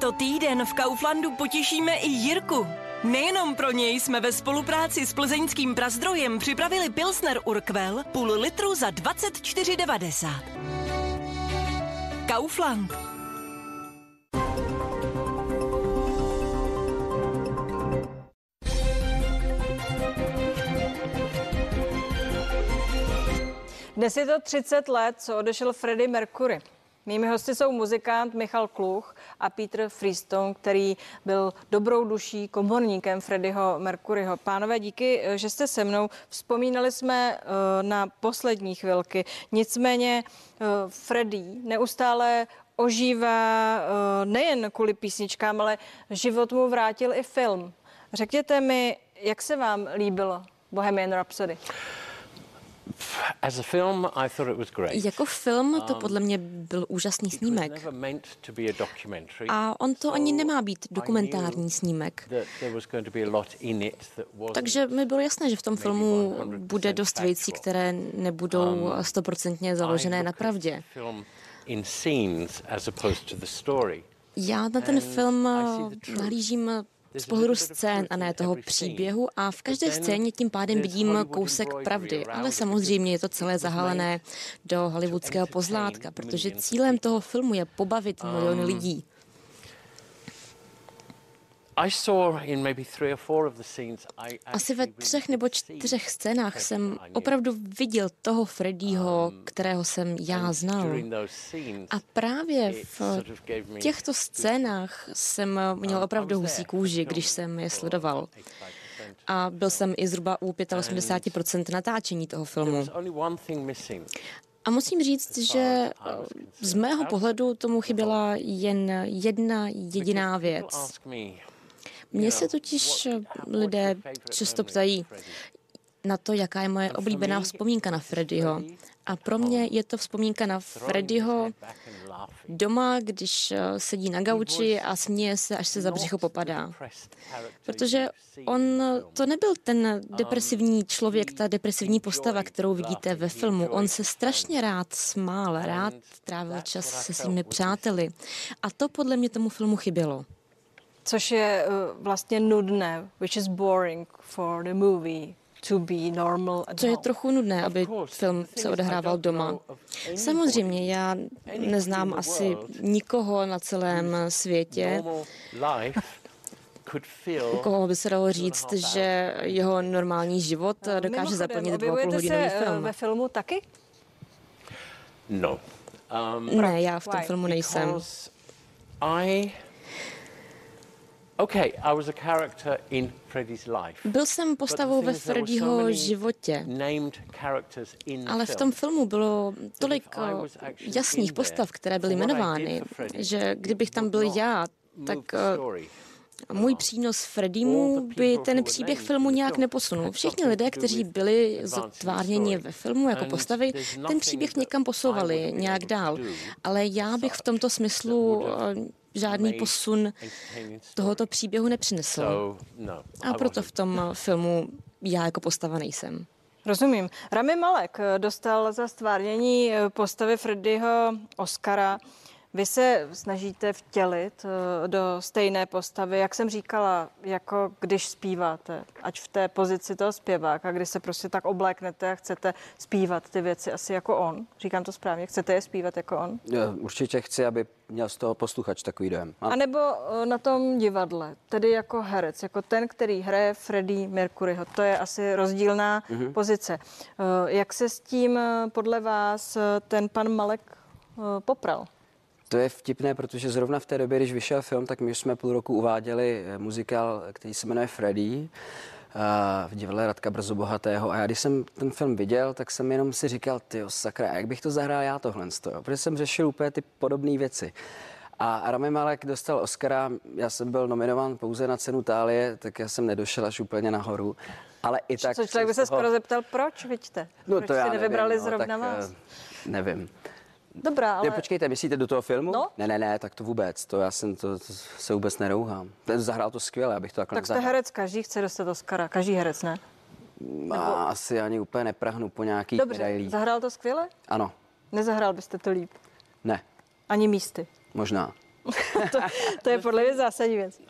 Tento týden v Kauflandu potěšíme i Jirku. Nejenom pro něj jsme ve spolupráci s plzeňským prazdrojem připravili Pilsner Urquell půl litru za 24,90. Kaufland. Dnes je to 30 let, co odešel Freddie Mercury. Mými hosty jsou muzikant Michal Kluch a Peter Freestone, který byl dobrou duší komorníkem Freddieho Mercuryho. Pánové, díky, že jste se mnou. Vzpomínali jsme eh, na poslední chvilky. Nicméně eh, Freddie neustále ožívá eh, nejen kvůli písničkám, ale život mu vrátil i film. Řekněte mi, jak se vám líbilo Bohemian Rhapsody? Jako film to Um, podle mě byl úžasný snímek. A on to ani nemá být dokumentární snímek. Takže mi bylo jasné, že v tom filmu bude dost věcí, které nebudou stoprocentně založené na pravdě. film in scenes as opposed to the story. Já na ten film nahlížím z pohledu scén a ne toho příběhu a v každé scéně tím pádem vidím kousek pravdy, ale samozřejmě je to celé zahalené do hollywoodského pozlátka, protože cílem toho filmu je pobavit miliony Um, lidí. Asi ve třech nebo čtyřech scénách jsem opravdu viděl toho Freddieho, kterého jsem já znal. A právě v těchto scénách jsem měl opravdu husí kůži, když jsem je sledoval. A byl jsem i zhruba u 85% natáčení toho filmu. A musím říct, že eh, z mého pohledu tomu chyběla jen jedna jediná věc. Mně se totiž eh, lidé často ptají na to, jaká je moje oblíbená vzpomínka na Freddyho. A pro mě je to vzpomínka na Freddyho doma, když eh, sedí na gauči a směje se, až se za břicho popadá. Protože on to nebyl ten depresivní člověk, ta depresivní postava, kterou vidíte ve filmu. On se strašně rád smál, rád trávil čas se svými přáteli. A to podle mě tomu filmu chybělo. Což je uh, vlastně nudné, which is boring for the movie to be normal at To je trochu nudné, aby film se odehrával doma. Samozřejmě, já neznám asi nikoho na celém světě, u koho by se dalo říct, že jeho normální život dokáže Mimochodem, zaplnit dvou a půl objevujete se hodinový eh, film. ve filmu taky? No. Um, Ne, já v tom filmu nejsem. I. Byl jsem postavou ve Freddyho životě, Named characters in the ale v tom filmu bylo tolik eh, jasných postav, které byly jmenovány, že kdybych tam byl já, tak Eh, můj přínos Freddymu by ten příběh filmu nějak neposunul. Všichni lidé, kteří byli zatvárněni ve filmu jako postavy, ten příběh někam posouvali nějak dál. Ale já bych v tomto smyslu eh, žádný posun tohoto příběhu nepřinesl. No. A proto v tom filmu já jako postava nejsem. Rozumím. Rami Malek eh, dostal za stvárnění eh, postavy Freddyho Oscara. Vy se snažíte vtělit eh, do stejné postavy, jak jsem říkala, jako když zpíváte, ať v té pozici toho zpěváka, kdy se prostě tak obléknete a chcete zpívat ty věci asi jako on. Říkám to správně, chcete je zpívat jako on? Já Určitě chci, aby měl z toho posluchač takový dojem. A nebo eh, na tom divadle, tedy jako herec, jako ten, který hraje Freddie Mercuryho. To je asi rozdílná Mhm. pozice. Eh, Jak se s tím podle vás ten pan Malek popral? To je vtipné, protože zrovna v té době, když vyšel film, tak my jsme půl roku uváděli eh, muzikál, který se jmenuje Freddy v divadle Radka Brzo Bohatého. A já když jsem ten film viděl, tak jsem jenom si říkal, ty sakra, jak bych to zahrál já tohle, jo? protože jsem řešil úplně ty podobné věci. A Rami Malek dostal Oscara, já jsem byl nominován pouze na cenu Tálie, tak já jsem nedošel až úplně nahoru. Ale i tak... Co člověk by se toho... skoro zeptal, proč, vidíte? No proč to já si nevybrali nevím, no, zrovna tak, vás? Nevím. Dobrá, ale... Ne, počkejte, myslíte do toho filmu? No. Ne, ne, ne, tak to vůbec, to já jsem to, to se vůbec nerouhám. Ten zahrál to skvěle, abych to takhle Tak jste herec, každý chce dostat Oscara, každý herec, ne? Nebo... Asi ani úplně neprahnu po nějaký Dobře, medailí. zahrál to skvěle? Ano. Nezahrál byste to líp? Ne. Ani místy? Možná. to, to je podle mě zásadní věc.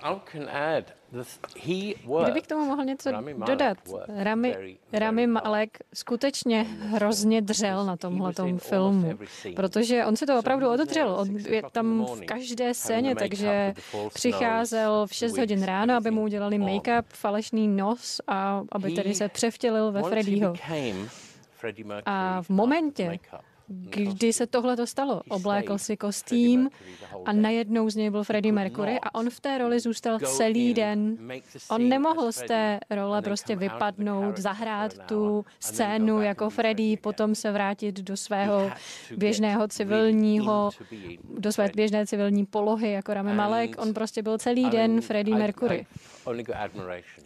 Kdybych k tomu mohl něco dodat. Rami, Rami Malek skutečně hrozně dřel na tomhle filmu, protože on si to opravdu odedřel. On je tam v každé scéně, takže přicházel v 6 hodin ráno, aby mu udělali make-up, falešný nos a aby tedy se převtělil ve Freddyho. A v momentě, kdy se tohle to stalo. Oblékl si kostým a najednou z něj byl Freddie Mercury a on v té roli zůstal celý den. On nemohl z té role prostě vypadnout, zahrát tu scénu jako Freddie, potom se vrátit do svého běžného civilního, do své běžné civilní polohy jako Rami Malek. On prostě byl celý den Freddie Mercury.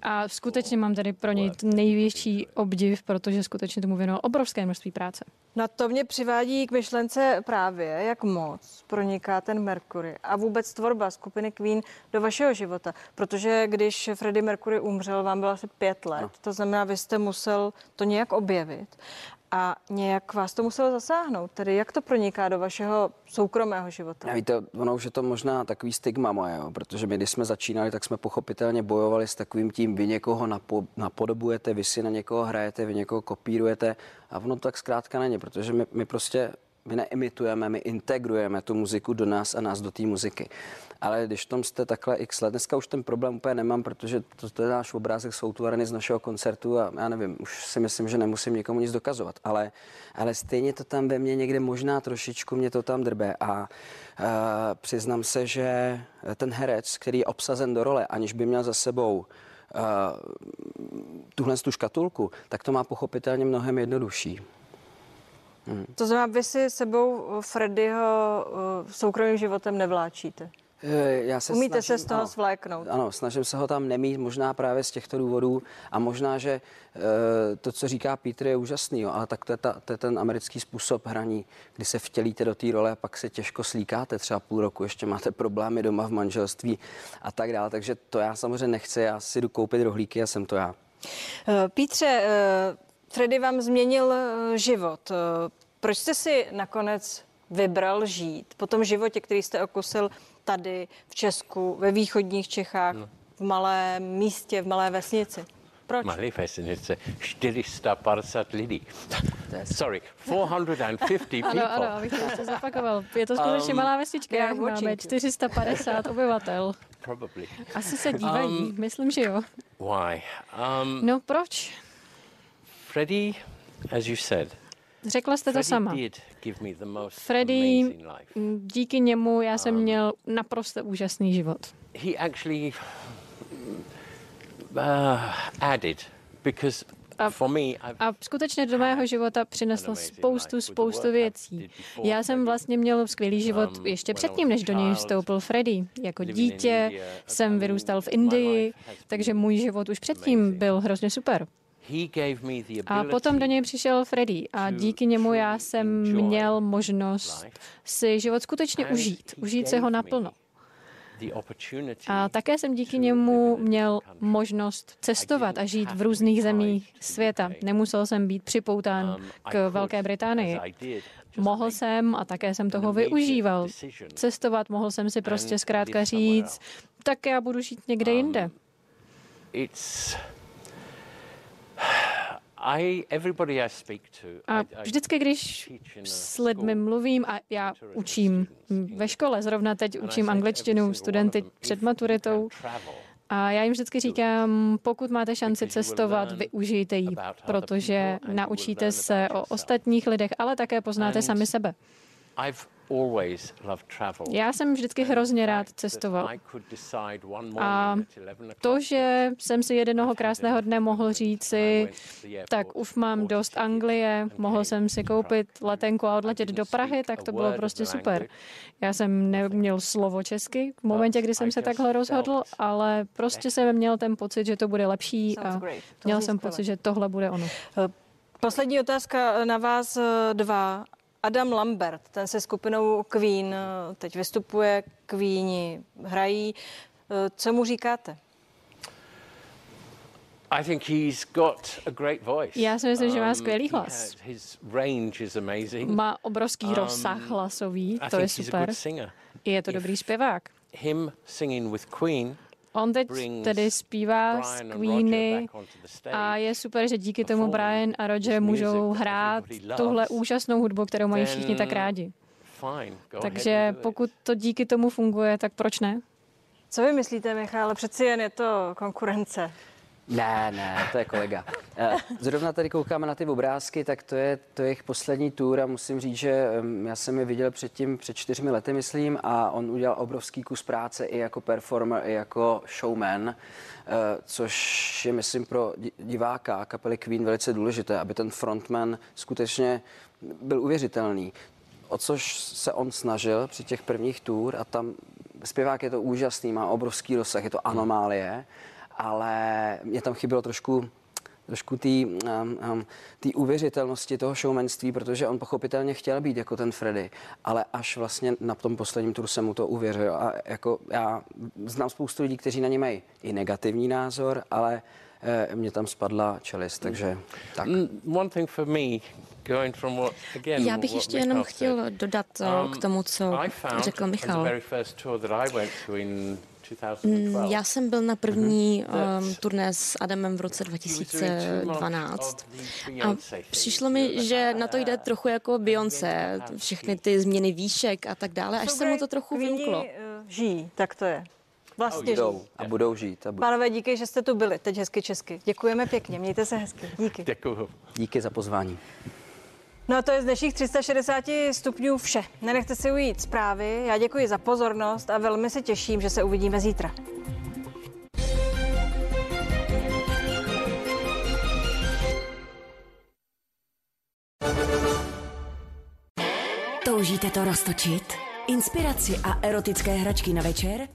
A skutečně mám tady pro něj největší obdiv, protože skutečně tomu věnoval obrovské množství práce. Na to mě přivádí k myšlence právě, jak moc proniká ten Mercury a vůbec tvorba skupiny Queen do vašeho života. Protože když Freddie Mercury umřel, vám bylo asi pět let. No. To znamená, vy jste musel to nějak objevit a nějak vás to muselo zasáhnout. Tedy jak to proniká do vašeho soukromého života? Já víte, ono už je to možná takový stigma moje, jo, protože my, když jsme začínali, tak jsme pochopitelně bojovali s takovým tím, vy někoho napo- napodobujete, vy si na někoho hrajete, vy někoho kopírujete a ono to tak zkrátka není, protože my, my prostě my neimitujeme, my integrujeme tu muziku do nás a nás do té muziky. Ale když tom jste takhle x let, dneska už ten problém úplně nemám, protože to, to je náš obrázek, tu z našeho koncertu a já nevím, už si myslím, že nemusím nikomu nic dokazovat. Ale, ale stejně to tam ve mně někde možná trošičku mě to tam drbe a uh, přiznám se, že ten herec, který je obsazen do role, aniž by měl za sebou uh, tuhle tu škatulku, tak to má pochopitelně mnohem jednodušší. Hmm. To znamená, vy si sebou Freddyho soukromým životem nevláčíte? Eh, já se Umíte snažím, se z toho ano, svléknout? Ano, snažím se ho tam nemít, možná právě z těchto důvodů a možná, že e, to, co říká Peter, je úžasný, jo, ale tak to je, ta, to je ten americký způsob hraní, kdy se vtělíte do té role a pak se těžko slíkáte, třeba půl roku, ještě máte problémy doma v manželství a tak dále, takže to já samozřejmě nechci, já si jdu koupit rohlíky a jsem to já. Eh, Pítře, Freddy vám změnil život. Proč jste si nakonec vybral žít po tom životě, který jste okusil tady v Česku, ve východních Čechách, no. v malém místě, v malé vesnici? Proč? Malé vesnice, 450 lidí. Sorry, 450 people. Ano, ano, abych to ještě zapakoval. Je to skutečně um, malá vesnička, jak máme 450 obyvatel. Probably. Asi se dívají, um, myslím, že jo. Why? Um, no proč? Freddie, as you said, Řekla jste to sama. Freddy, díky němu já jsem um, měl naprosto úžasný život. He actually uh, added because a, a skutečně do mého života přinesl spoustu, spoustu věcí. Já jsem vlastně měl skvělý život um, ještě předtím, než do něj vstoupil Freddy. Jako dítě jsem vyrůstal v Indii, takže můj život už předtím byl hrozně super. A potom do něj přišel Freddy a díky němu já jsem měl možnost si život skutečně užít, užít se ho naplno. A také jsem díky němu měl možnost cestovat a žít v různých zemích světa. Nemusel jsem být připoután um, k Velké Británii. Mohl jsem a také jsem toho využíval. Cestovat mohl jsem si prostě zkrátka říct, tak já budu žít někde um, jinde. A vždycky, když s lidmi mluvím a já učím ve škole, zrovna teď učím angličtinu studenty před maturitou, a já jim vždycky říkám, pokud máte šanci cestovat, využijte ji, protože naučíte se o ostatních lidech, ale také poznáte sami sebe. Always loved travel. Já jsem vždycky hrozně rád cestoval. A to, že jsem si jednoho krásného dne mohl říci, tak už mám dost Anglie, mohl jsem si koupit letenku a odletět do Prahy, tak to bylo prostě super. Já jsem neměl slovo česky v momentě, kdy jsem se takhle rozhodl, ale prostě jsem měl ten pocit, že to bude lepší a měl jsem pocit, že tohle bude ono. Poslední otázka na vás dva. Adam Lambert, ten se skupinou Queen teď vystupuje, Queeni hrají. Co mu říkáte? I think he's got a great voice. Já si myslím, že má skvělý hlas. His range is amazing. Má obrovský Um, rozsah hlasový, to je think he's a super. good singer. Je to dobrý zpěvák. Him singing with Queen On teď tedy zpívá and Queeny a je super, že díky tomu Brian a Roger můžou hrát tuhle úžasnou hudbu, kterou mají všichni tak rádi. Takže pokud to díky tomu funguje, tak proč ne? Co vy myslíte, Michale? Přeci jen je to konkurence. Ne, ne, to je kolega. Eh, Zrovna tady koukáme na ty obrázky, tak to je, to je jejich poslední tour a musím říct, že já jsem je viděl předtím, před čtyřmi lety, myslím, a on udělal obrovský kus práce i jako performer, i jako showman, eh, což je, myslím, pro di- diváka kapely Queen velice důležité, aby ten frontman skutečně byl uvěřitelný. O což se on snažil při těch prvních tour a tam zpěvák je to úžasný, má obrovský rozsah, je to anomálie, ale mě tam chybělo trošku trošku té um, um, tý uvěřitelnosti toho showmanství, protože on pochopitelně chtěl být jako ten Freddy, ale až vlastně na tom posledním turu jsem mu to uvěřil a jako já znám spoustu lidí, kteří na ně mají i negativní názor, ale eh, mě tam spadla čelist, takže tak. Mm, One thing for me, going from what again. Já bych ještě jenom chtěl dodat uh, k tomu, co řekl Michal. Mm, 2012. Já jsem byl na první um, turné s Adamem v roce 2012 a přišlo mi, že na to jde trochu jako Beyoncé, všechny ty změny výšek a tak dále, až se mu to trochu vymklo. eh, Žijí, tak to je. Vlastně budou, žijí. a budou žít. A budou. Pánové, díky, že jste tu byli. Teď hezky česky. Děkujeme pěkně, mějte se hezky. Díky. Děkuju. Díky za pozvání. No a to je z dnešních 360 stupňů vše. Nenechte si ujít zprávy. Já děkuji za pozornost a velmi se těším, že se uvidíme zítra. Toužíte to roztočit? Inspiraci a erotické hračky na večer?